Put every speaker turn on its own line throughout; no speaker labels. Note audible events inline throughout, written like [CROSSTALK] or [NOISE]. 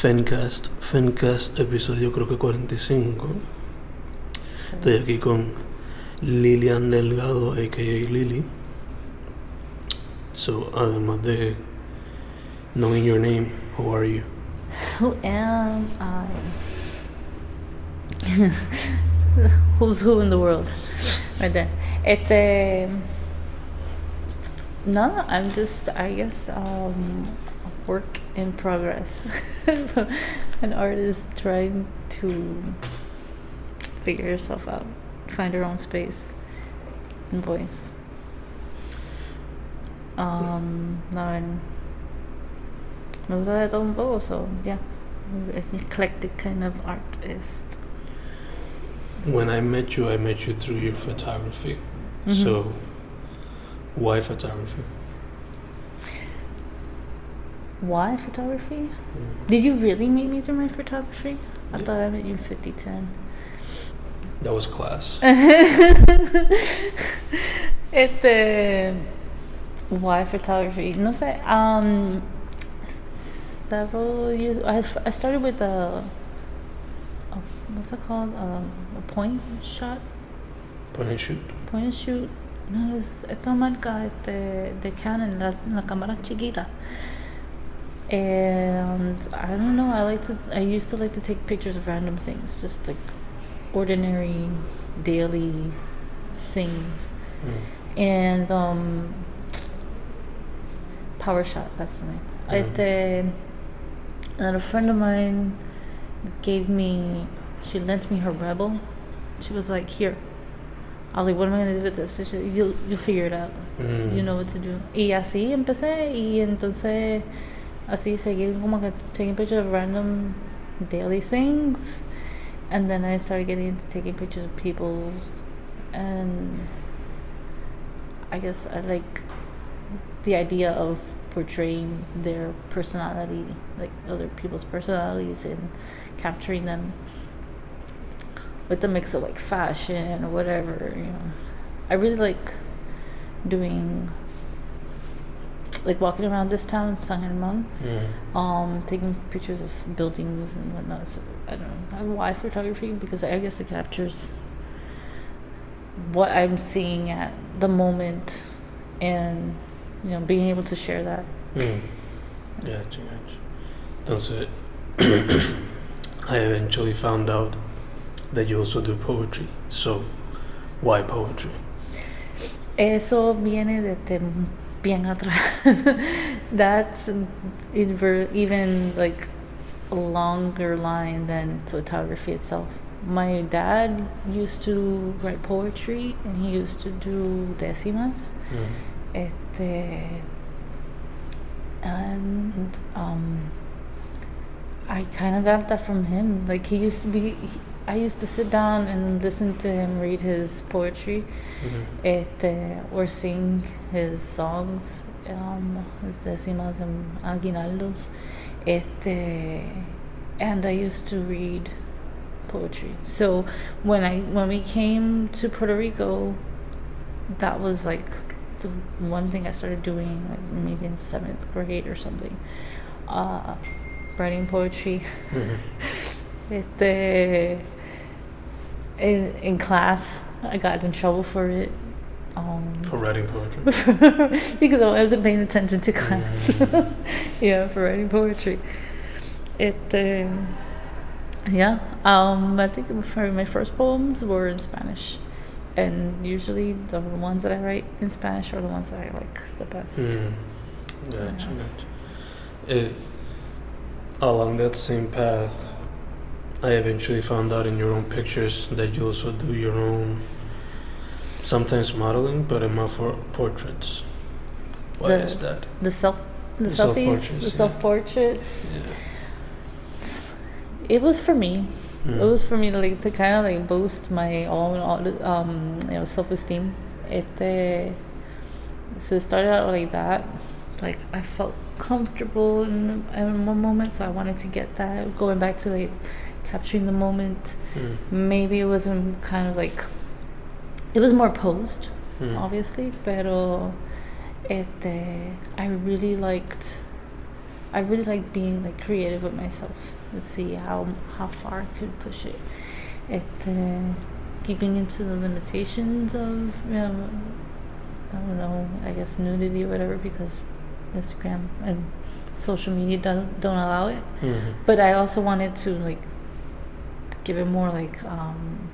Fencast, Fencast, episodio creo que 45. Estoy aquí con Lilian Delgado, a.k.a. Lily. So, además de knowing your name, who are you?
Who am I? [LAUGHS] Who's who in the world? Right there. Este. No, I'm just, I guess, um, work in progress. [LAUGHS] An artist trying to figure yourself out, find your own space and voice. Um, no, and me gusta de todo un poco, so yeah, an eclectic kind of artist.
When I met you, I met you through your photography.
Mhm.
So, why photography?
Why photography?
Mm.
Did you really meet me through my photography? I
Yeah.
thought I met you 5010.
That was class. [LAUGHS]
este. Why photography? No sé. Um, several years. I, I started with a, a. What's it called? Um, a point shot?
Point and shoot.
Point and shoot. No, es esta marca este, de Canon, la, la cámara chiquita. And I don't know, I like to, I used to like to take pictures of random things, just like ordinary, daily things.
Mm.
And, um, PowerShot, that's the name.
Mhm.
Este, and a friend of mine gave me, she lent me her Rebel. She was like, here. I was like, what am I going to do with this? She you'll, you'll figure it out.
Mm.
You know what to do. Y así empecé y entonces así seguí como que taking pictures of random daily things. And then I started getting into taking pictures of people and I guess I like the idea of portraying their personality, like other people's personalities and capturing them with a mix of like fashion or whatever, you know. I really like doing like walking around this town, San Germán,
Mm.
um, taking pictures of buildings and whatnot. So I don't know. I have why photography because I guess it captures what I'm seeing at the moment and you know being able to share that.
Mm. Gotcha, gotcha. Entonces, [COUGHS] I eventually found out that you also do poetry. So, why poetry?
Eso viene desde bien atrás. [LAUGHS] That's even like a longer line than photography itself. My dad used to write poetry and he used to do décimas.
Mm.
Este, and um, I kind of got that from him. Like he used to be, he, I used to sit down and listen to him read his poetry,
Mhm.
este, or sing his songs, um, and aguinaldos. Este, and I used to read poetry. So when I when we came to Puerto Rico, that was like the one thing I started doing, like maybe in seventh grade or something. Uh, writing poetry.
Mhm. [LAUGHS]
Este, in, in class, I got in trouble for it. Um,
For writing poetry. [LAUGHS]
because I wasn't paying attention to class.
Mm. [LAUGHS]
yeah, for writing poetry. It, um, yeah. Um, I think my first poems were in Spanish, and usually the ones that I write in Spanish are the ones that I like the best.
Mm. Gotcha,
Yeah.
gotcha. Eh, along that same path, I eventually found out in your own pictures that you also do your own, sometimes modeling, but more for portraits. Why
The-
is that?
The self, the,
The
selfies, the
yeah.
self portraits.
Yeah.
It was for me.
Mm.
It was for me to like to kind of like boost my own um you know self esteem. Este, so it started out like that. Like I felt comfortable in, in one moment, so I wanted to get that. Going back to like capturing the moment.
Mm.
Maybe it wasn't kind of like. It was more posed,
Mm.
obviously, pero este, I really liked I really like being like creative with myself. Let's see how how far I could push it. It uh, keeping into the limitations of know, I don't know, I guess nudity or whatever because Instagram and social media don't don't allow it.
Mhm.
But I also wanted to like give it more like um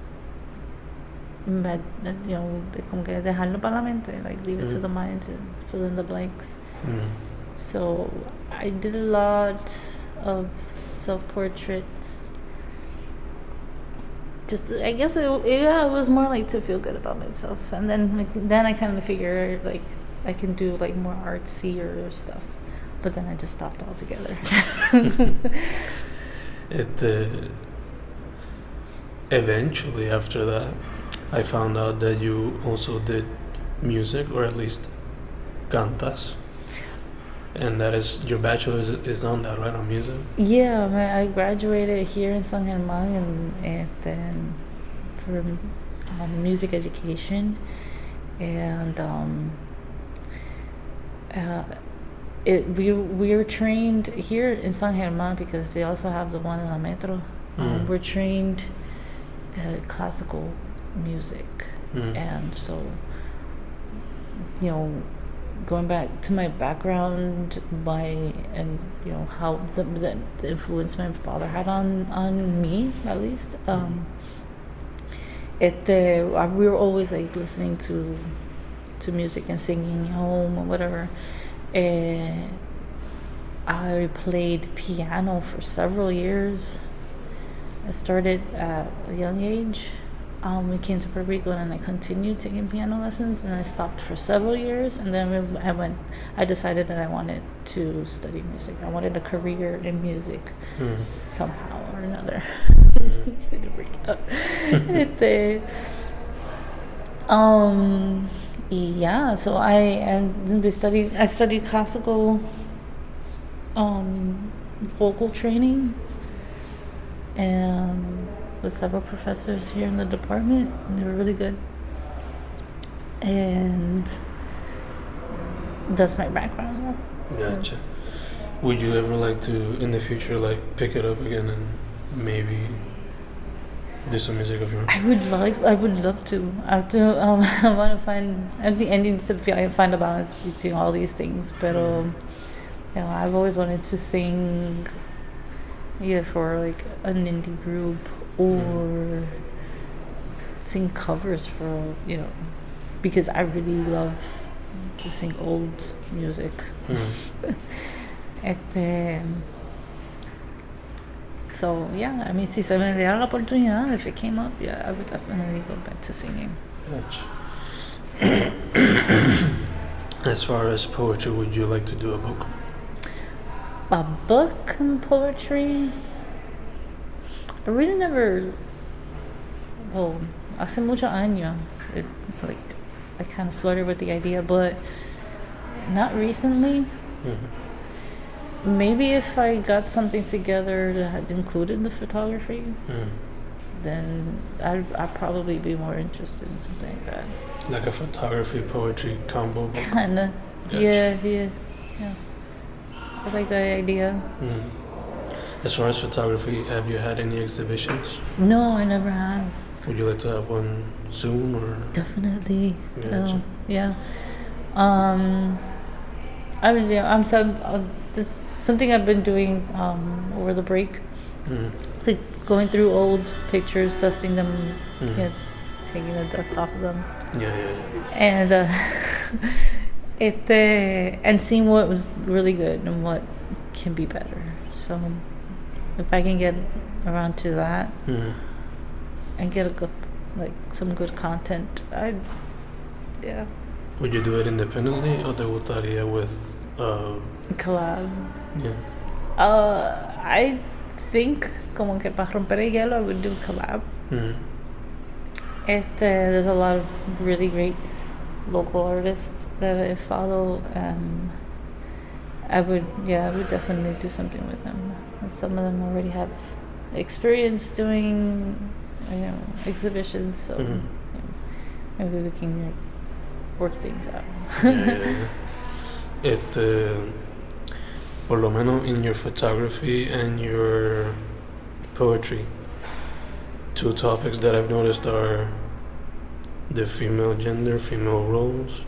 med, you know, de como que dejarlo para la mente, like leave it to
Mhm.
the mind to fill in the blanks.
Mhm.
So I did a lot of self portraits. Just I guess it, it, yeah, it was more like to feel good about myself, and then like, then I kind of figured like I can do like more artsier stuff, but then I just stopped altogether. [LAUGHS]
It uh, eventually after that, I found out that you also did music, or at least cantas, and that is your bachelor's is on that, right? On music.
Yeah, I I graduated here in San Germán and, and then for um, music education, and um, uh, it we we were trained here in San Germán because they also have the one in the metro. Um,
Mm.
we're trained uh, classical music,
Mm.
and so you know going back to my background my and you know how the, the, the influence my father had on on me at least um it uh, I- we were always like listening to to music and singing home or whatever. And I played piano for several years I started at a young age um, we came to Puerto Rico and I continued taking piano lessons and I stopped for several years and then we- I went I decided that I wanted to study music I wanted a career in music
Mm.
somehow or another [LAUGHS]
Mm.
to break up [LAUGHS] este, um yeah so I and we studied I studied classical um vocal training and with several professors here in the department and they were really good and that's my background
Gotcha. Would you ever like to, in the future, like pick it up again and maybe do some music of your own?
I would love, I would love to. I have to. Um, [LAUGHS] I want to find. I think I need to fi- find a balance between all these things. But um, you know, I've always wanted to sing, either for like an indie group or sing covers for you know, because I really love to sing old music.
Mm. [LAUGHS]
Este, so yeah, I mean, si se me diera la oportunidad, if it came up, yeah, I would definitely go back to singing. [COUGHS]
As far as poetry, would you like to do a book?
A book and poetry. I really never. Well, hace mucho año, it, like I kind of flirted with the idea, but not recently.
Mhm.
Maybe if I got something together that had included the photography,
Mm.
then I'd, I'd probably be more interested in something like that.
Like a photography poetry combo book.
Kinda.
Gotcha.
Yeah, yeah, yeah. I like that idea.
Mm. As far as photography, have you had any exhibitions?
No, I never have.
Would you like to have one soon or?
Definitely.
Yeah, gotcha.
yeah. Um, I was yeah. I'm so. Uh, that's something I've been doing um over the break.
Mm.
Like going through old pictures, dusting them,
Mm.
yeah, taking the dust off of them.
Yeah, yeah, yeah.
and uh, [LAUGHS] it uh, and seeing what was really good and what can be better. So if I can get around to that
Mm.
and get a good like some good content, I yeah
Would you do it independently or te gustaría with? Uh,
collab.
yeah.
Uh, I think como que para romper el hielo, I would do collab.
Mm.
Este, there's a lot of really great local artists that I follow. Um, I would, yeah, I would definitely do something with them. And some of them already have experience doing, you know, exhibitions, so
Mhm.
you know, maybe we can like work things out.
yeah. It. Uh, [LAUGHS] por lo menos in your photography and your poetry, two topics that I've noticed are the female gender, female roles,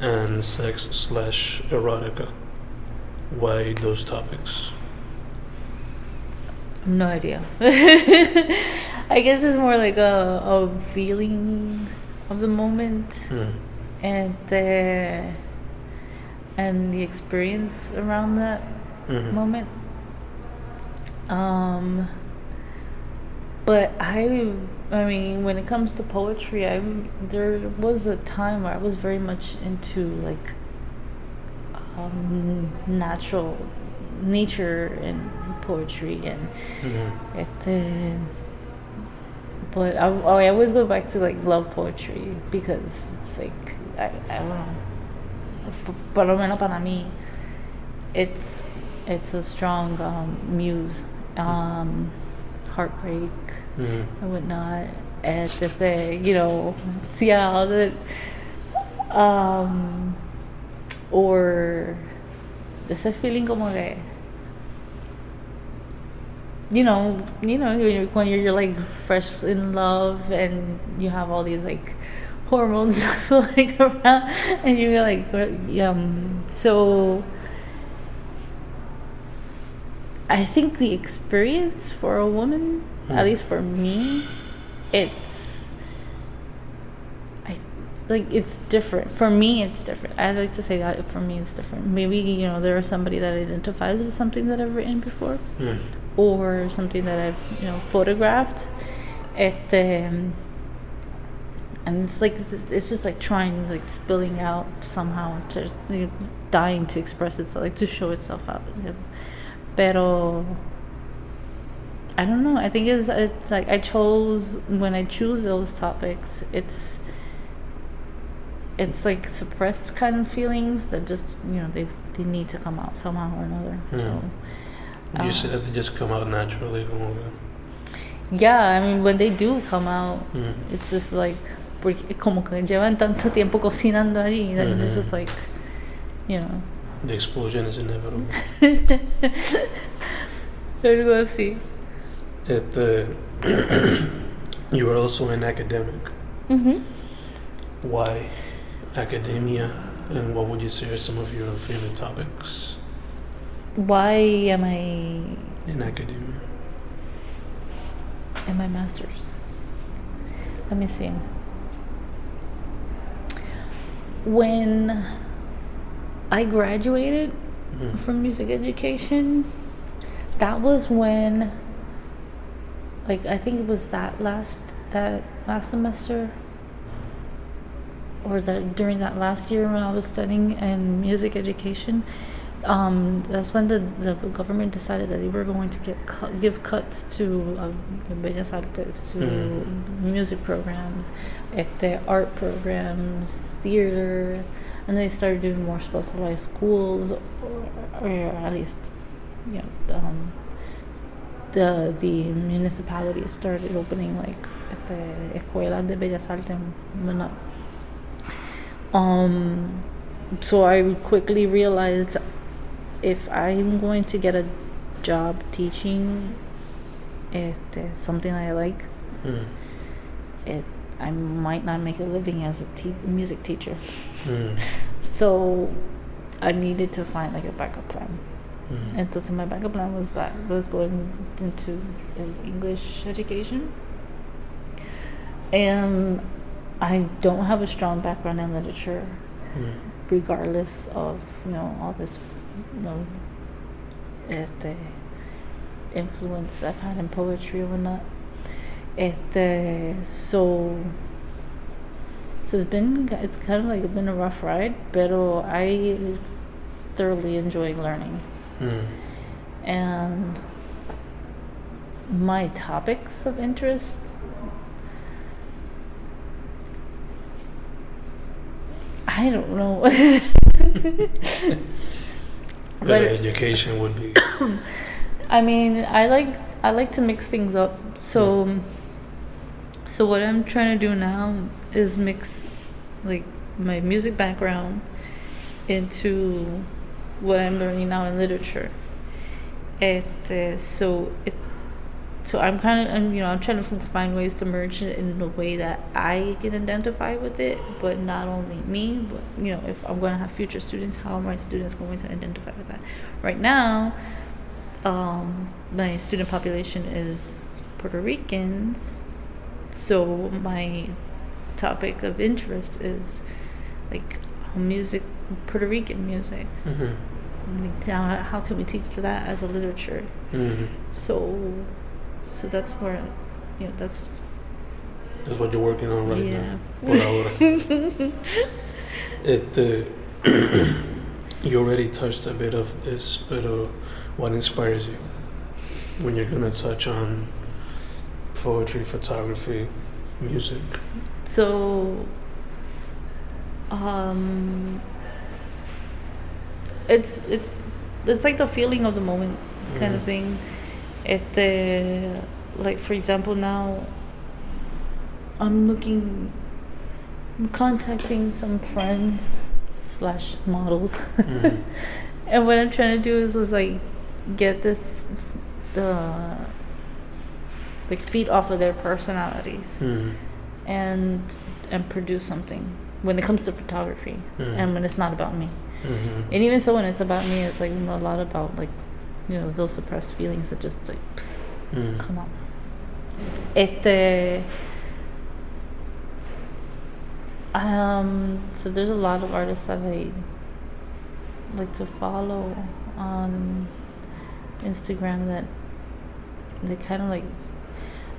and sex slash erotica. Why those topics?
No idea. [LAUGHS] I guess it's more like a, a feeling of the moment
Hmm.
and the and the experience around that
Mhm.
moment. Um, but I, I mean, when it comes to poetry, I there was a time where I was very much into like um, natural nature and poetry and
Mhm.
este, but I, I always go back to like love poetry because it's like I, I don't know F- por lo menos para mí it's it's a strong um, muse um, heartbreak
Mhm.
and whatnot and este, you know all that um, or ese feeling como que you know, you know, when you're, when you're like fresh in love and you have all these like hormones [LAUGHS] floating around, and you're like, um, so. I think the experience for a woman,
Hmm.
at least for me, it's. I like it's different. For me, it's different. I like to say that for me, it's different. Maybe you know there is somebody that identifies with something that I've written before
Mm.
or something that I've you know photographed. Este, and it's like it's just like trying like spilling out somehow to you know, dying to express itself like to show itself out. you know. Pero I don't know. I think it's it's like I chose when I choose those topics. It's it's like suppressed kind of feelings that just you know they they need to come out somehow or another.
Hmm.
So.
You said that they just come out naturally. Que,
Yeah, I mean, when they do come out,
mm.
it's just like, porque como que llevan tanto tiempo cocinando allí, that it's
Mhm.
just like, you know.
The explosion is inevitable. [LAUGHS]
Algo así.
Este, [CLEARS THROAT] you are also an academic.
Mm-hmm.
Why academia? And what would you say are some of your favorite topics
Why am I
in academia?
in my master's? Let me see. When I graduated
Mm.
from music education, that was when, like, I think it was that last that last semester, or that during that last year when I was studying in music education. Um, that's when the, the government decided that they were going to get cut, give cuts to uh, Bellas Artes, to
Mm.
music programs, este, art programs, theater, and they started doing more specialized schools, or, or at least, you know, um, the the municipalities started opening like este, escuelas de bellas artes whatnot. Um, so I quickly realized if I'm going to get a job teaching, este, something I like,
Mm.
it I might not make a living as a te- music teacher.
Mm. [LAUGHS]
So I needed to find like a backup plan.
Mm.
And so my backup plan was that I was going into English education. And I don't have a strong background in literature,
Mm.
regardless of you know all this, you know, eh, influence I've had in poetry or whatnot. Este, so so it's been it's kind of like it's been a rough ride, but I thoroughly enjoy learning
Mm.
and my topics of interest I don't know. [LAUGHS]
But,
But-
education would be. [COUGHS]
I mean, I like I like to mix things up. So so what I'm trying to do now is mix like my music background into what I'm learning now in literature. It uh, so it so I'm kind of I'm, you know I'm trying to find ways to merge it in a way that I can identify with it, but not only me, but you know if I'm going to have future students, how are my students going to identify with that? Right now, um, my student population is Puerto Ricans, so my topic of interest is like music, Puerto Rican music.
Mm-hmm.
Like, how, how can we teach that as a literature?
Mm-hmm.
So, so that's where, you know, that's
That's what you're working on right
yeah.
now. Por ahora. [LAUGHS] it, [CLEARS THROAT] uh, you already touched a bit of this, but uh, what inspires you when you're gonna touch on poetry, photography, music?
So, um, it's it's it's like the feeling of the moment kind of
Mhm.
thing. It uh, like for example now, I'm looking, I'm contacting some friends slash models,
Mhm. [LAUGHS]
and what I'm trying to do is, is like get this the like feed off of their personalities
Mhm.
and and produce something when it comes to photography
Mhm.
and when it's not about me
Mhm.
and even so when it's about me it's like a lot about like you know those suppressed feelings that just like pss,
Mhm.
come on este um so there's a lot of artists that i like to follow on instagram that they kind of like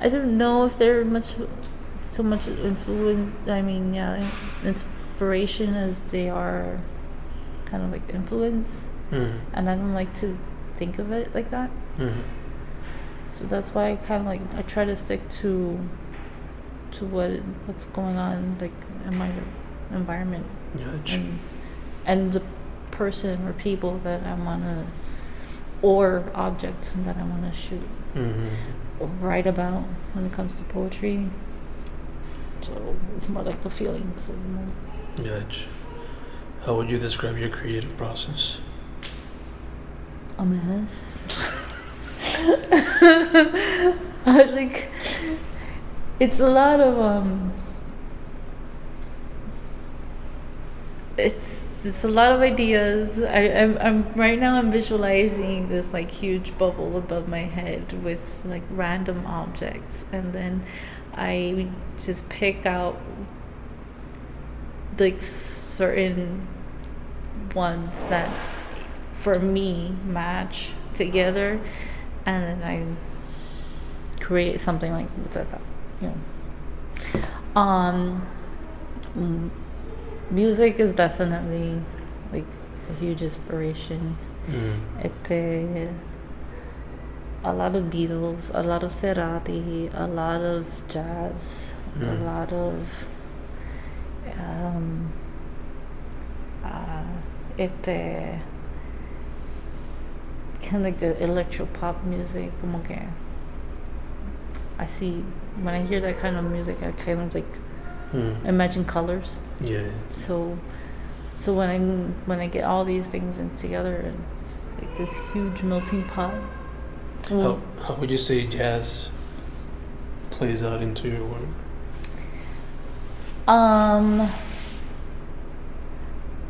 i don't know if they're much so much influence i mean yeah inspiration as they are kind of like influence
Mhm.
and i don't like to think of it like that
Mhm.
so that's why I kind of like I try to stick to to what what's going on like in my environment
Gotcha.
and and the person or people that I want to or object that I want to shoot
Mhm.
or write about when it comes to poetry. So it's more like the feelings. of the.
Gotcha. How would you describe your creative process?
a mess. [LAUGHS] [LAUGHS] I like it's a lot of um it's it's a lot of ideas. I, I'm I'm right now I'm visualizing this like huge bubble above my head with like random objects. And then I just pick out like certain ones that for me match together. And then I create something like that you know um mm, music is definitely like a huge inspiration
Mm.
Este, a lot of Beatles, a lot of Cerati, a lot of jazz, a
Mm.
lot of um, uh, este, kind of like the electro pop music. Como que I see when I hear that kind of music, I kind of like
Mm.
imagine colors.
Yeah.
So, so when I when I get all these things in together, it's like this huge melting pot.
How, how would you say jazz plays out into your work?
Um,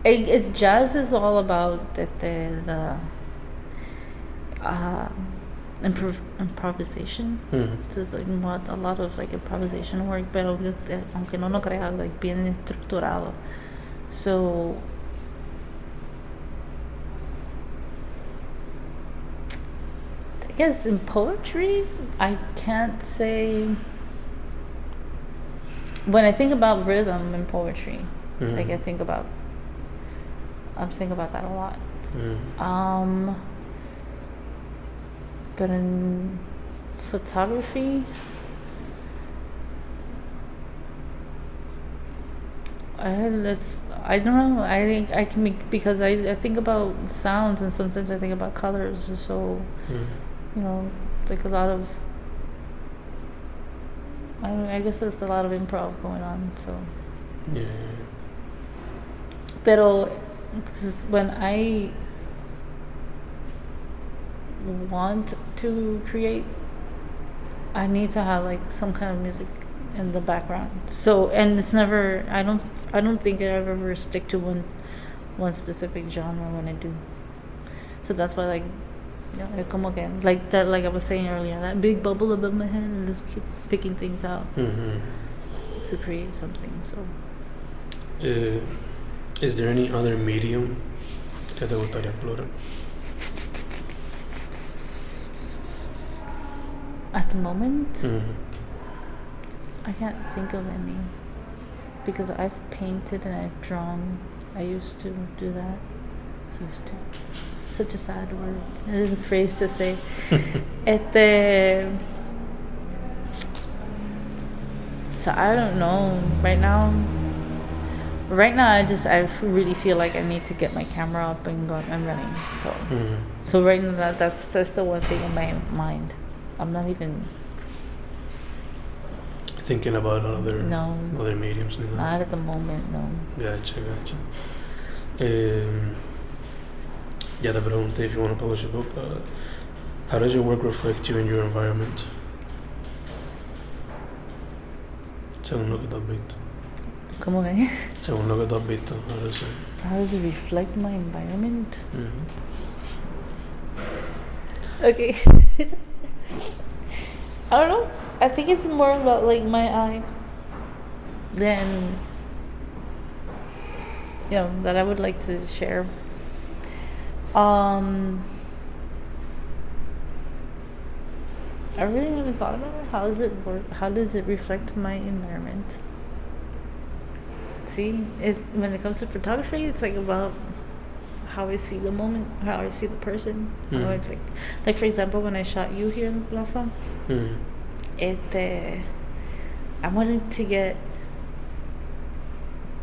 it, it's jazz is all about the the, the uh, improv, improvisation.
Mm.
So it's like more, a lot of like improvisation work, pero aunque no lo crea, like bien estructurado. So I guess in poetry, I can't say. When I think about rhythm in poetry,
Mm.
like I think about, I'm thinking about that a lot.
Mm.
Um, but in photography, I that's I don't know. I think I can make because I, I think about sounds and sometimes I think about colors. So
Mm.
you know, like a lot of. I don't, I guess there's a lot of improv going on. So,
Yeah.
pero 'cause when I want to create, I need to have like some kind of music in the background. So and it's never. I don't. I don't think I ever stick to one, one specific genre when I do. So that's why like, yeah, I come again like that. Like I was saying earlier, that big bubble above my head, and just keep picking things out
hmm
to create something. So
Uh, is there any other medium que te gustaría explorar?
At the moment,
Mhm.
I can't think of any because I've painted and I've drawn. I used to do that. Used to. Such a sad word, [LAUGHS] a phrase to say. [LAUGHS] Este. So I don't know. Right now, right now I just I really feel like I need to get my camera up and go and running. So
Mhm.
so right now that that's that's the one thing in my mind. I'm not even
Thinking about other
no
other mediums.
not at the moment. No.
Gotcha, gotcha. Um, te pregunté if you want to publish a book. Uh, how does your work reflect you in your environment? Según lo que tú has visto.
¿Cómo que?
Según lo que tú has visto. How does it?
How does it reflect my environment?
Mhm.
Okay. [LAUGHS] I don't know. I think it's more about like my eye than you know that I would like to share. Um I really haven't thought about it. How does it work? How does it reflect my environment? See, it's when it comes to photography, it's like about how I see the moment, how I see the person. How
Mm.
it's like, like for example, when I shot you here in the plaza,
Mhm.
este, I wanted to get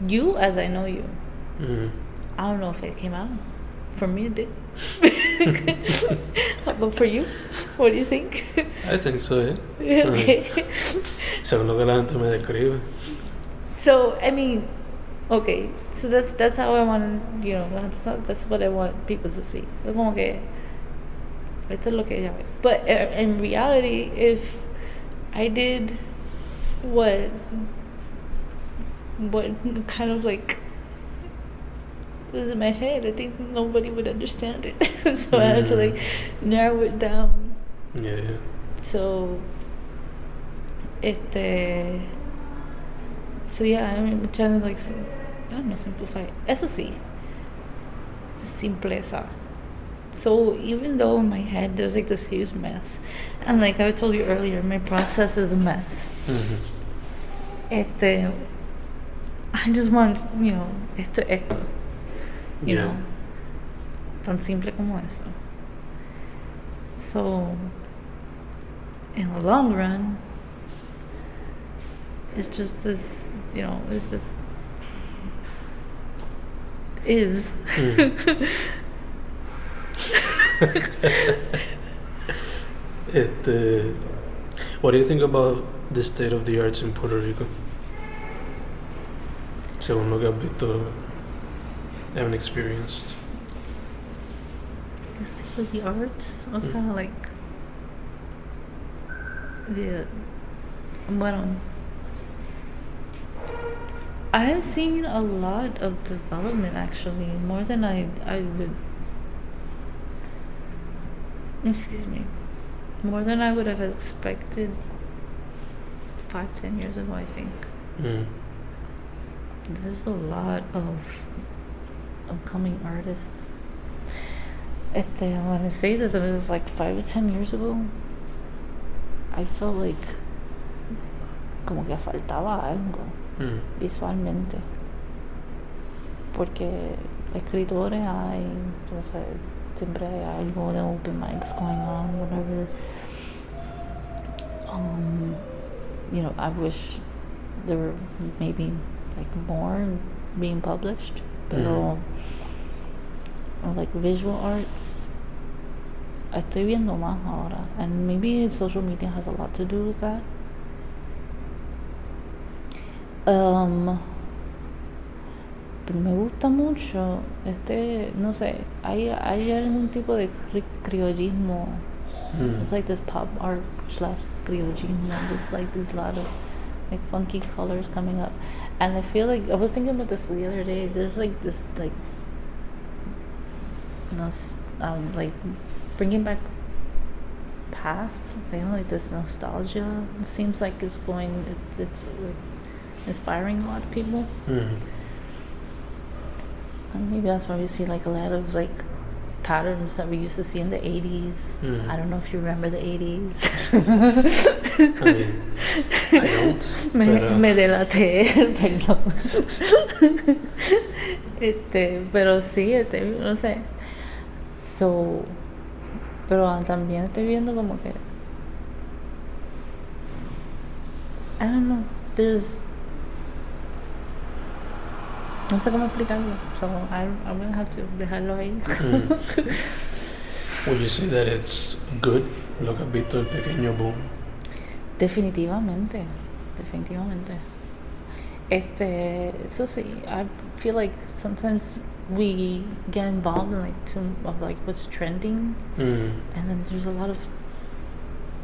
you as I know you.
Mhm.
I don't know if it came out. For me, it did. [LAUGHS] but for you, what do you think?
I think so, yeah.
okay. [LAUGHS]
Según lo que la gente me describe.
So I mean, okay. So that's that's how I want. You know, that's how, that's what I want people to see. Es como que esto es lo que ella ve. But uh, in reality, if I did what what kind of like was in my head, I think nobody would understand it. [LAUGHS] so I had to like narrow it down.
Yeah, yeah.
So, este. So yeah, I'm trying to like, don't know, simplify. Eso sí, simpleza. So even though in my head there's like this huge mess, and like I told you earlier, my process is a mess.
Mhm.
Este, I just want, you know, esto, esto, you
Yeah.
know, tan simple como eso. So, in the long run, it's just this, you know, it's just is. [LAUGHS]
Mm. Este, what do you think about the state of the arts in Puerto Rico? Según lo que has visto and experienced.
the state of the arts, o sea,
Mm.
like the bueno, I've seen a lot of development actually, more than I I would. Excuse me, more than I would have expected. Five ten years ago, I think
Mm.
there's a lot of upcoming artists. Este, I want to say this, I mean, like five or ten years ago, I felt like como que faltaba algo
Mm.
visualmente. Porque escritores hay, o sea, siempre hay algo de open mics going on, whatever. Um, you know, I wish there were maybe like more being published, pero or like visual arts. Estoy viendo más ahora, and maybe social media has a lot to do with that. Um, pero me gusta mucho este no sé hay hay algún tipo de cri- criollismo
Mm.
it's like this pop art slash criollismo there's like this lot of like funky colors coming up and i feel like i was thinking about this the other day there's like this like nos- um like bringing back past feeling like this nostalgia it seems like it's going it, it's like inspiring a lot of people
Mm.
and maybe that's why we see like a lot of like patterns that we used to see in the 80s
Mm.
i don't know if you remember the 80s [LAUGHS]
I mean, I don't. [LAUGHS]
me,
pero-
me delaté [LAUGHS] perdón este pero sí este no sé so pero también estoy viendo como que I don't know there's no sé cómo explicarlo so I, I'm gonna have to dejarlo ahí
Mm. Would you say that it's good lo que has visto el pequeño boom?
Definitivamente, definitivamente. Este, eso sí, I feel like sometimes we get involved in like too of like what's trending,
Mm.
and then there's a lot of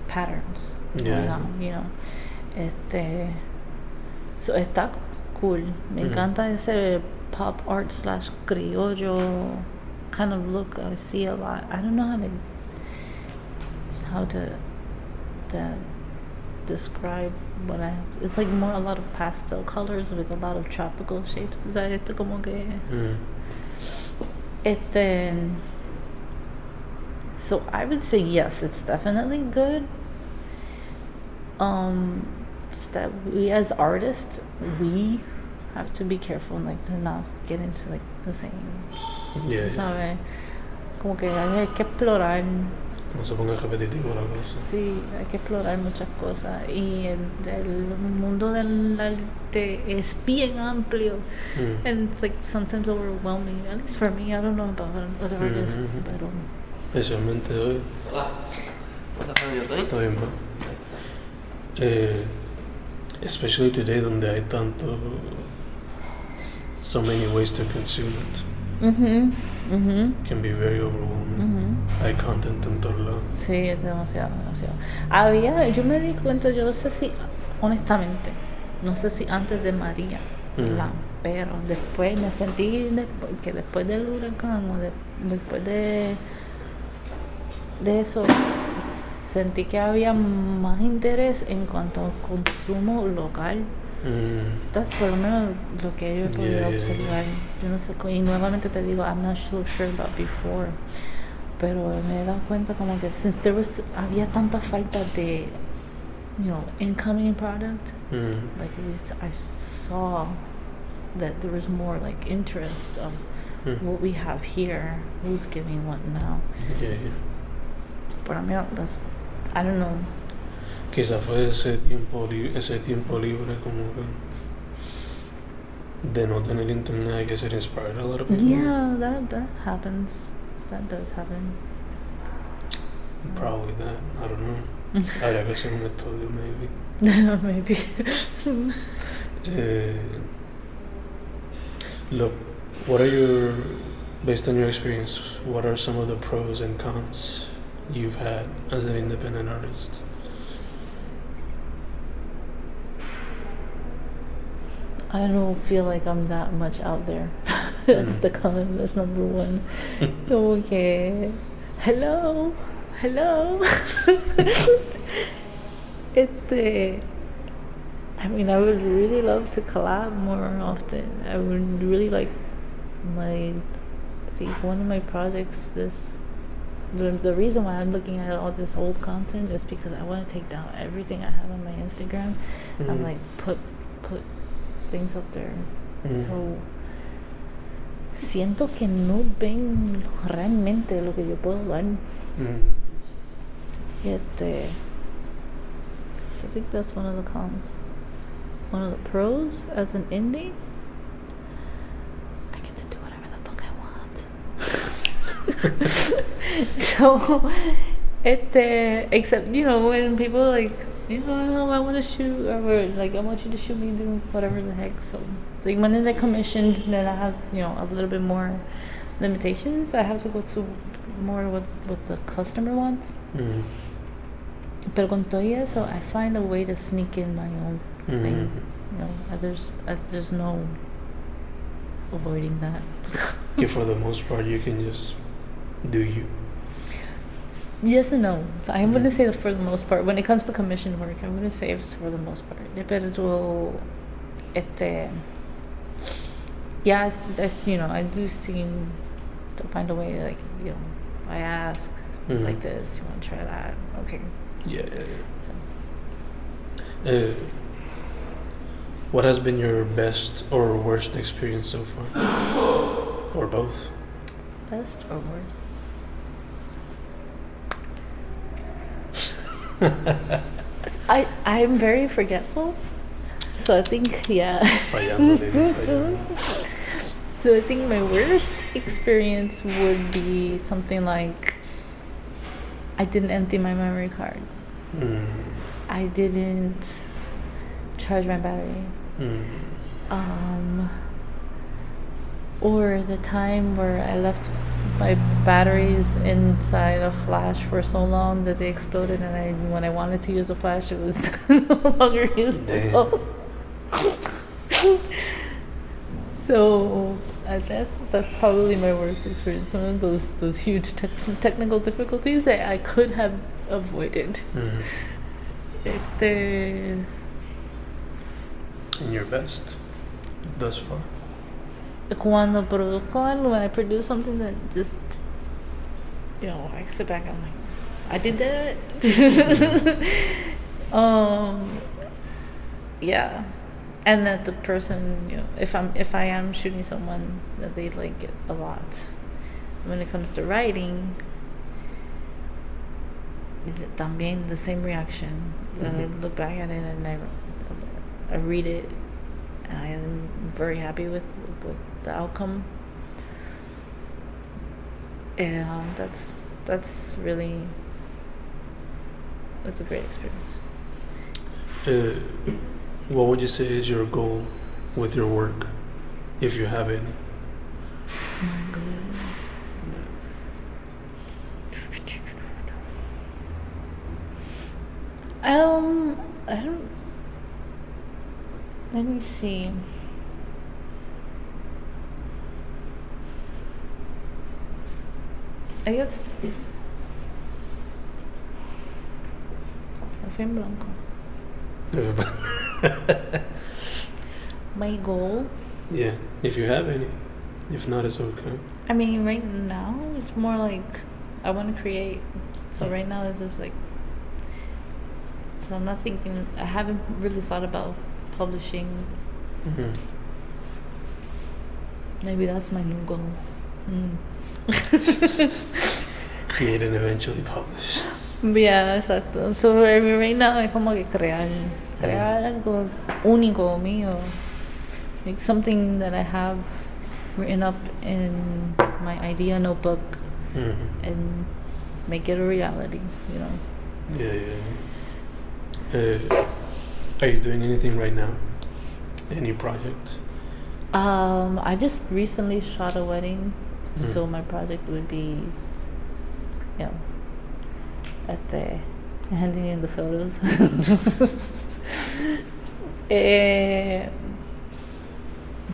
patterns going
Yeah.
on, you know. Este, so está cool. Me
Mhm.
encanta ese pop art slash criollo kind of look. I see a lot. I don't know how to how to to describe what I. It's like more a lot of pastel colors with a lot of tropical shapes. O sea, esto como que
Mm.
este. So I would say yes, it's definitely good. Um, just that we as artists, we have to be careful, like to not get into like the same,
Yeah, yeah.
¿sabes? Como que hay que explorar,
No se ponga repetitivo la cosa.
sí, hay que explorar muchas cosas y el, el mundo del arte es bien amplio.
Mm.
And it's like sometimes overwhelming, at least for me. I don't know about other artists,
Mhm.
pero
Especialmente hoy.
Hola. ¿Estás poniendo ahí?
Está bien, bro. Eh, especially today donde hay tanto so many ways to consume it
Mhm, mhm,
can be very overwhelming
mhm.
hay content en todos lados
Sí, es demasiado, demasiado. Había, yo me di cuenta, yo no sé si, honestamente, no sé si antes de María.
Mm.
pero después me sentí después, que después del huracán o de- después de, de eso, sentí que había más interés en cuanto al consumo local.
Mm,
That's por lo menos lo que yo he podido
Yeah, yeah,
observar. Yo no sé, y nuevamente te digo, I'm not so sure about before. Pero me he dado cuenta como que since there was, había tanta falta de, you know, incoming product,
mm,
like I saw that there was more like interest of
mm.
what we have here, who's giving what now.
Yeah, yeah.
But I mean, that's, I don't know.
quizás fue ese tiempo ese tiempo libre como que de no tener internet que ser inspired a lot of people
Yeah, that that happens. That does happen.
probably that I don't know [LAUGHS] habría que hacer un estudio maybe [LAUGHS]
Maybe. [LAUGHS]
Eh, look, what are your, based on your experience, what are some of the pros and cons you've had as an independent artist?
I don't feel like I'm that much out there. [LAUGHS] that's
Mm.
the con. That's number one. [LAUGHS] Que, hello, hello. [LAUGHS] este, I mean, I would really love to collab more often. I would really like my. I think one of my projects. This. The, the reason why I'm looking at all this old content is because I want to take down everything I have on my Instagram
Mm.
and like put put things up there.
Mm.
So siento que no ven realmente lo que yo puedo dar.
Mm.
Este, so I think that's one of the cons. One of the pros as an indie, I get to do whatever the fuck I want. [LAUGHS] [LAUGHS] [LAUGHS] so, este, except you know when people like you know, I want to shoot, or like, I want you to shoot me, do whatever the heck. So, it's like when they're commissioned, then I have, you know, a little bit more limitations. I have to go to more what what the customer wants.
Mm.
Pero con todo y eso, I find a way to sneak in my own thing.
Mhm.
You know, there's there's no avoiding that.
Yeah, [LAUGHS] for the most part, you can just do you.
yes and no. I'm
Mm.
gonna say that for the most part. When it comes to commission work, I'm gonna say it's for the most part. Pero este, yeah, it's, it's, you know, I do seem to find a way to like, you know, I ask
Mhm.
like this. You want to try that? Okay.
Yeah, yeah, yeah.
So.
Uh, what has been your best or worst experience so far? or both?
Best or worst? [LAUGHS] I I'm very forgetful, so I think yeah.
Fallando, baby, fallando. [LAUGHS]
So I think my worst experience would be something like I didn't empty my memory cards.
Mm.
I didn't charge my battery.
Mm.
Um, or the time where I left my batteries inside a flash for so long that they exploded, and I when I wanted to use the flash, it was [LAUGHS] no longer usable. [LAUGHS] so uh, that's that's probably my worst experience. One of those those huge tech technical difficulties that I could have avoided.
Mm.
Este,
And your best thus far?
Cuando produzco algo, when I produce something that just, you know, I sit back and I'm like, I did that. [LAUGHS] um, yeah, and that the person, you know, if I'm if I am shooting someone, that they like it a lot. When it comes to writing, también the same reaction. That I look back at it and I, I read it, and I am very happy with with the outcome. And um, that's that's really that's a great experience.
Uh, what would you say is your goal with your work, if you have any? My goal.
Um, I don't. Let me see. I guess. Fui blanco. [LAUGHS] My goal.
yeah, if you have any. If not, it's okay.
I mean, right now it's more like I want to create. So right now it's just like. So I'm not thinking. I haven't really thought about publishing.
hmm
Maybe that's my new goal. Mm. [LAUGHS]
Create and eventually publish.
yeah, exacto. So right now es como que crear, crear algo único mío, like something that I have written up in my idea notebook
hmm
and make it a reality. You know.
Yeah, yeah. yeah. Uh, are you doing anything right now? Any project?
Um, I just recently shot a wedding,
Mm.
so my project would be, yeah, at the handing in the photos. [LAUGHS] eh,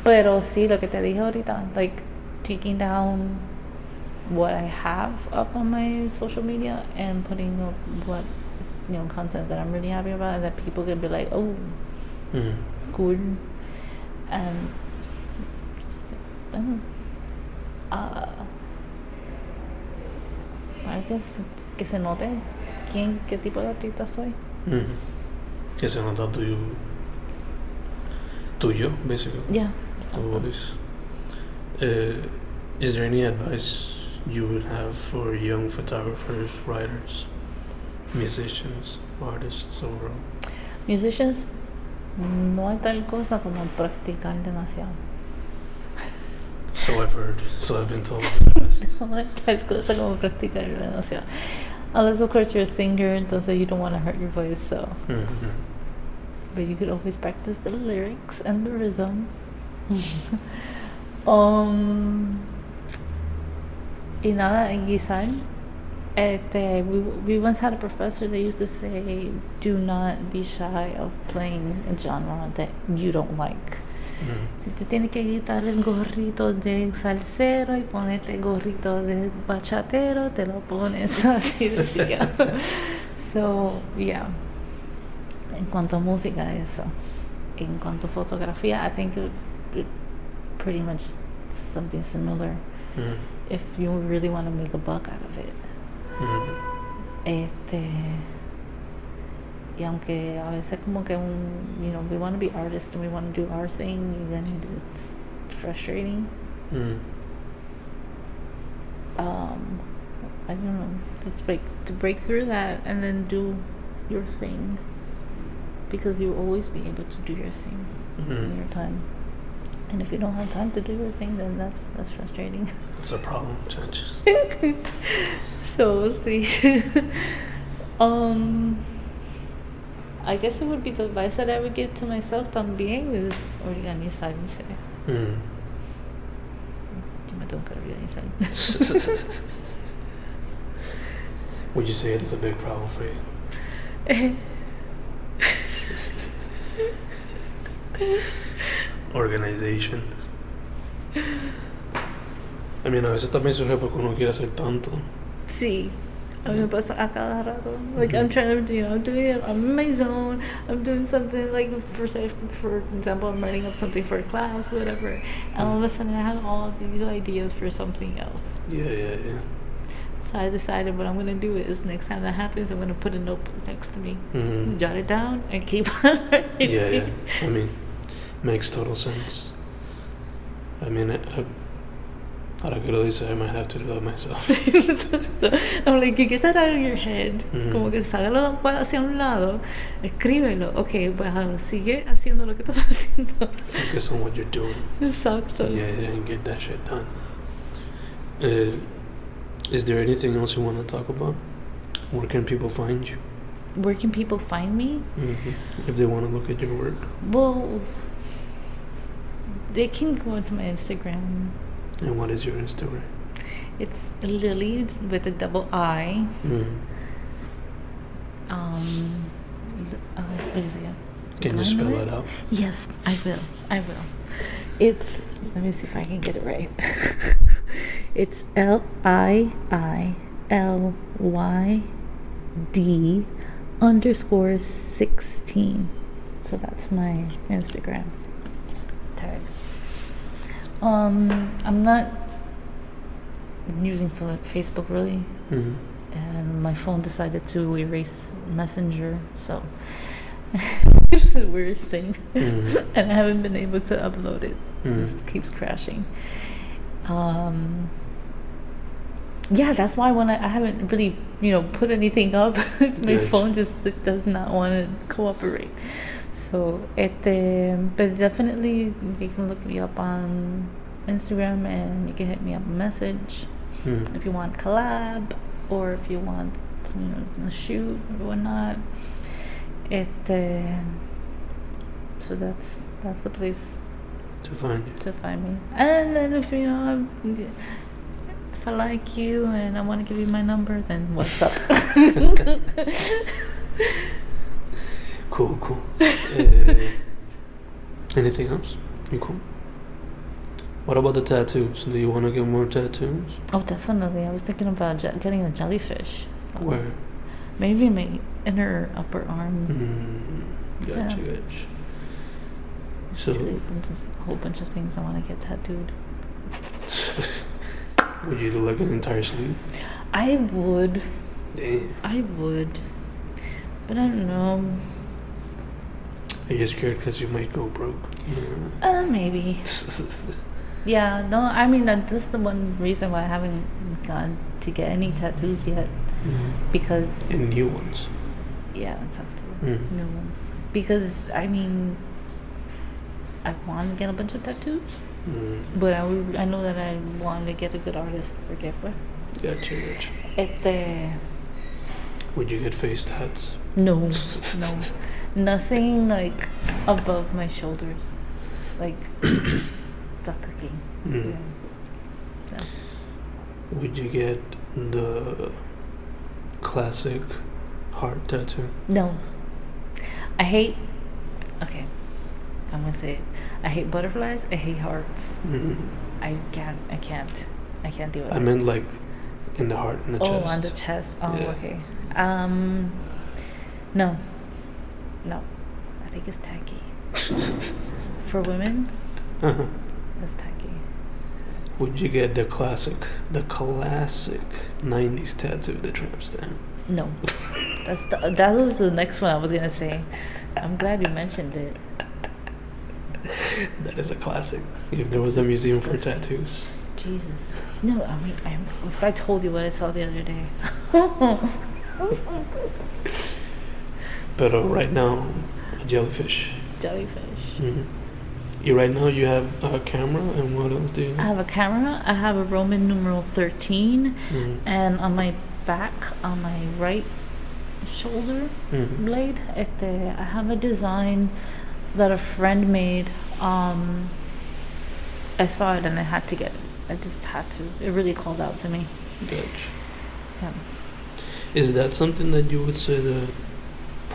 pero sí, lo que te dije ahorita, like taking down what I have up on my social media and putting up what you know content that I'm really happy about and that people can be like, oh,
hmm
cool. And just, I don't know. Uh, I guess que se note quién, qué tipo de artista soy.
hmm Que se nota tuyo. Tuyo, basically.
Yeah.
Tu voice. Uh, is there any advice you would have for young photographers, writers, musicians, artists overall?
Musicians, no hay tal cosa como practicar demasiado.
So I've heard. So I've been told.
Hay tal cosa como practicar demasiado. Unless, of course, you're a singer, entonces you don't want to hurt your voice, so.
Mhm.
But you could always practice the lyrics and the rhythm. [LAUGHS] um, y nada, en guisar, este, we, we once had a professor that used to say, do not be shy of playing a genre that you don't like. Si te tienes que quitar el gorrito de salsero y ponerte el gorrito de bachatero, te lo pones [LAUGHS] así decía. so, yeah. En cuanto a música, eso. En cuanto a fotografía, I think it, it pretty much something similar
Mhm.
if you really want to make a buck out of it.
Mhm.
Este. Y aunque a veces como que un, you know, we want to be artists and we want to do our thing, and then it's frustrating.
Mhm.
Um, I don't know, just like to break through that and then do your thing, because you'll always be able to do your thing in
Mhm.
your time. And if you don't have time to do your thing, then that's that's frustrating. [LAUGHS]
That's a problem, Judge. [LAUGHS]
so we'll see. [LAUGHS] um, I guess it would be the advice that I would give to myself también is organizarse.
Mhm.
Yo me tengo que organizar. [LAUGHS]
Would you say it is a big problem for you? [LAUGHS] Organization. I mean, a veces también surge porque uno quiere hacer tanto.
sí. A mí me pasa a cada rato. Like I'm trying to, you know, I'm doing it. I'm in my zone. I'm doing something like for say, for example, I'm writing up something for a class, whatever. And all of a sudden, I have all these ideas for something else.
Yeah, yeah, yeah.
So I decided what I'm gonna do is next time that happens, I'm gonna put a notebook next to me,
Mhm.
jot it down, and keep [LAUGHS] on writing.
Yeah, yeah. I mean, makes total sense. I mean, I, I, ahora que lo dices, I might have to do that myself. [LAUGHS]
I'm like, you get that out of your head,
Mhm.
como que sácalo hacia un lado, escríbelo. Ok, pues ahora sigue haciendo lo que estás [LAUGHS] haciendo.
Focus on what you're doing.
Exacto.
Yeah, yeah, and get that shit done. Uh, is there anything else you want to talk about? Where can people find you?
Where can people find me?
hmm If they want to look at your work.
Well, they can go into my Instagram.
And what is your Instagram?
It's Lily with a double I.
Mm.
Um, uh, what is it?
Can you spell it out?
Yes, I will. I will. It's let me see if I can get it right. [LAUGHS] it's L I I L Y D underscore sixteen. So that's my Instagram tag. Um, I'm not using fa- Facebook really,
Mm.
and my phone decided to erase Messenger, so [LAUGHS] it's the worst thing.
Mhm. [LAUGHS]
and I haven't been able to upload it.
Mhm.
It keeps crashing. Um, yeah, that's why when I, I haven't really, you know, put anything up, [LAUGHS] my
Yes.
phone just does not want to cooperate. So, este, but definitely you can look me up on Instagram and you can hit me up a message
Mm.
if you want collab or if you want you know a shoot or whatnot. It uh, so that's that's the place
To find you.
to find me. And then if you know I'm, if I like you and I want to give you my number, then what's up? [LAUGHS] [LAUGHS]
Cool, cool. [LAUGHS] Uh, anything else? You cool? What about the tattoos? Do you want to get more tattoos?
oh, definitely. I was thinking about je- getting a jellyfish.
Where?
Maybe my inner upper arm.
Mm, gotcha,
Yeah.
gotcha. So,
Actually, a whole bunch of things I want to get tattooed. [LAUGHS]
would you do like an entire sleeve?
I would.
Damn.
I would. But I don't know.
Are you scared because you might go broke? Yeah.
Uh, maybe. [LAUGHS] Yeah, no, I mean, that's the one reason why I haven't gone to get any tattoos yet.
Mhm.
Because,
And new ones.
yeah, it's up to
Mm.
new ones. Because, I mean, I want to get a bunch of tattoos.
Mm.
But I, would- I know that I want to get a good artist for Gepa.
Gotcha, gotcha.
Este.
Would you get face tats?
No, [LAUGHS] no, nothing like above my shoulders, like [COUGHS] that's the king.
Mm.
Yeah.
Would you get the classic heart tattoo?
No, I hate. Okay, I'm gonna say it. I hate butterflies. I hate hearts.
Mm.
I can't. I can't. I can't deal with
I
it.
meant like in the heart in the
oh,
chest.
Oh, on the chest. Oh,
Yeah.
okay. Um, no, no. I think it's tacky [LAUGHS] for women.
Uh-huh.
It's tacky.
Would you get the classic, the classic '90s tattoo, the tramp stamp?
No, that's the, that was the next one I was gonna say. I'm glad you mentioned it.
That is a classic. If there was a museum for tattoos.
Jesus. No, I mean, I, if I told you what I saw the other day. [LAUGHS]
But right now, a jellyfish.
Jellyfish.
hmm You right now you have a camera, and what else do you? Have?
I have a camera. I have a Roman numeral 13,
Mhm.
and on my back, on my right shoulder
Mhm.
blade, este, I have a design that a friend made. Um, I saw it and I had to get it. I just had to. It really called out to me.
Dutch.
Yeah.
Is that something that you would say that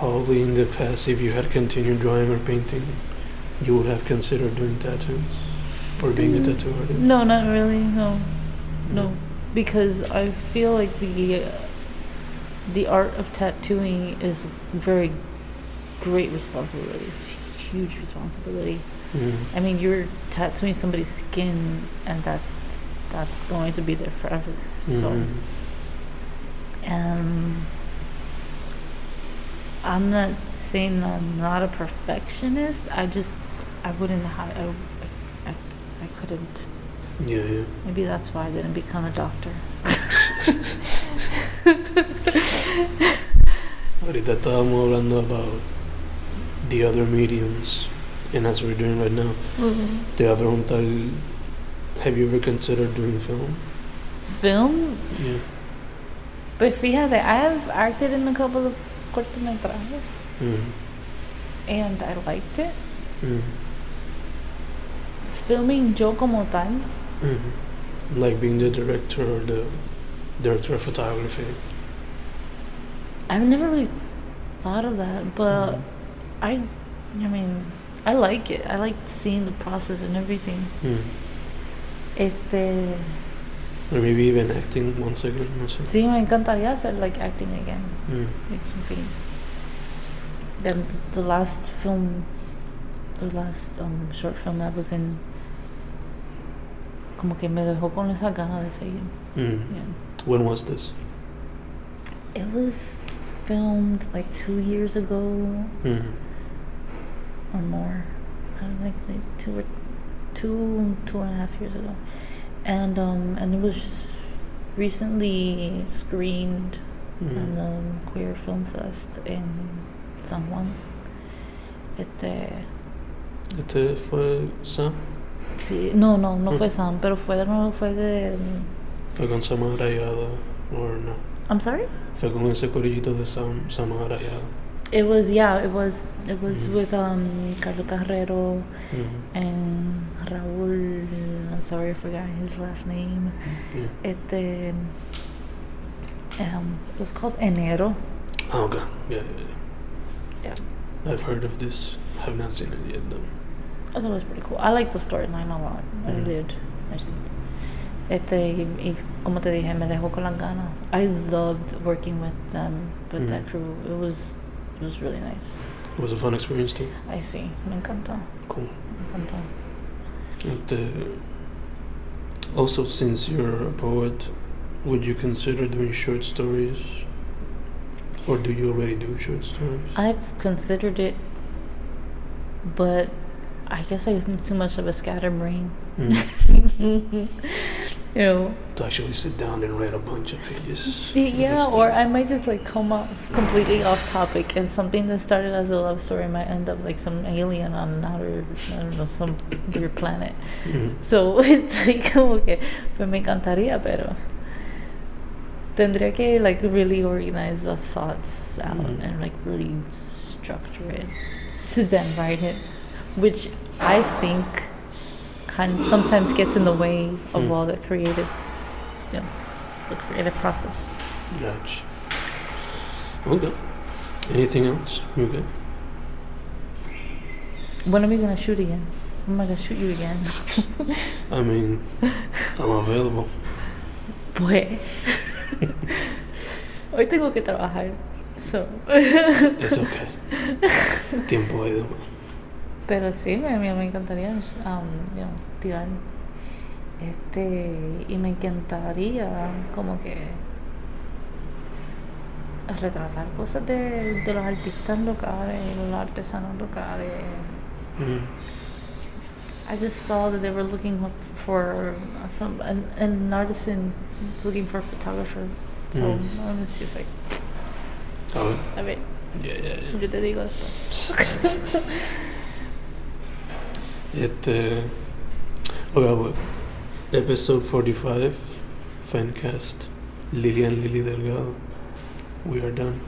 probably in the past, if you had continued drawing or painting, you would have considered doing tattoos or being a
Mm,
tattoo artist?
No, not really. No, no,
Mm.
because I feel like the uh, the art of tattooing is very great responsibility. It's huge responsibility.
Mhm.
I mean, you're tattooing somebody's skin, and that's that's going to be there forever. So,
Mhm.
um, I'm not saying I'm not a perfectionist. I just I wouldn't have I I, I couldn't.
Yeah, yeah.
Maybe that's why I didn't become a doctor. [LAUGHS]
Ahorita estábamos hablando about the other mediums, and as we're doing right now, mm-hmm. te voy a preguntar, have you ever considered doing film?
Film,
Yeah.
but fíjate, I have acted in a couple of cortometrajes,
Mm.
and I liked it.
Mm.
Filming yo como tal,
Mm. Like being the director or the director of photography.
I've never really thought of that, but
Mhm.
I, I mean, I like it. I like seeing the process and everything.
Mm.
Este,
Or maybe even acting once again, no sé.
sí, me encantaría hacer like acting again,
Mm.
like something. The the last film, the last um short film I was in, como que me dejó con esa gana de seguir.
Mm.
Yeah.
When was this?
It was filmed like two years ago
Mm.
or more. I don't think like two or two two and a half years ago, and um and it was recently screened on
Mm.
the Queer Film Fest in San Juan. Este
Este fue Sam.
sí no no no fue
Mm.
Sam pero fue no fue de
Fue con Sam Arayada, or no.
I'm sorry.
Fue con ese corillito de Sam, Sam Arayada.
It was yeah it was it was
Mm.
with um Carlos Carrero
Mm.
and Raúl. I'm sorry I forgot his last name.
Yeah.
Este um it was called Enero.
Oh, okay. Yeah, yeah,
Yeah.
yeah. I've heard of this. I have not seen it yet, though.
I thought it was pretty cool. I liked the storyline a lot. I
Mm.
did. I did. Este, y, y como te dije, me dejó con la gana. I loved working with them, with that
Mhm.
crew. It was, it was really nice.
It was a fun experience, too.
I see. Me encantó.
Cool.
Me encantó.
Uh, also, since you're a poet, would you consider doing short stories? Or do you already do short stories?
I've considered it, but I guess I'm too much of a scatterbrain.
Mm. [LAUGHS]
you know,
to actually sit down and write a bunch of pages.
Yeah, or I might just like come up completely off topic and something that started as a love story might end up like some alien on another, I don't know, some weird planet.
Mhm. [LAUGHS]
So [LAUGHS] it's like que, pues me encantaría, pero Tendría que like really organize the thoughts out
Mm.
and like really structure it to then write it, which I think kind of sometimes gets in the way of
Mm.
all the creative, you know, the creative process.
Gotcha. Okay. Anything else? You good?
When are we gonna shoot again? When am I gonna shoot you again? [LAUGHS]
I mean, I'm available.
Pues. [LAUGHS] Hoy tengo que trabajar. So.
It's okay. [LAUGHS] Tiempo hay.
Pero sí, me, me, encantaría um, you know, tirar. Este. Y me encantaría como que. retratar cosas de, de los artistas locales, los artesanos locales.
Mm.
I just saw that they were looking for some an, an artisan looking for a photographer. So
Mm.
let me see if I
A ver.
a ver,
Yeah, yeah, yeah.
yo te digo después. [LAUGHS]
Este. Okay, well, episode 45, Fancast. Lilian Lily Delgado. We are done.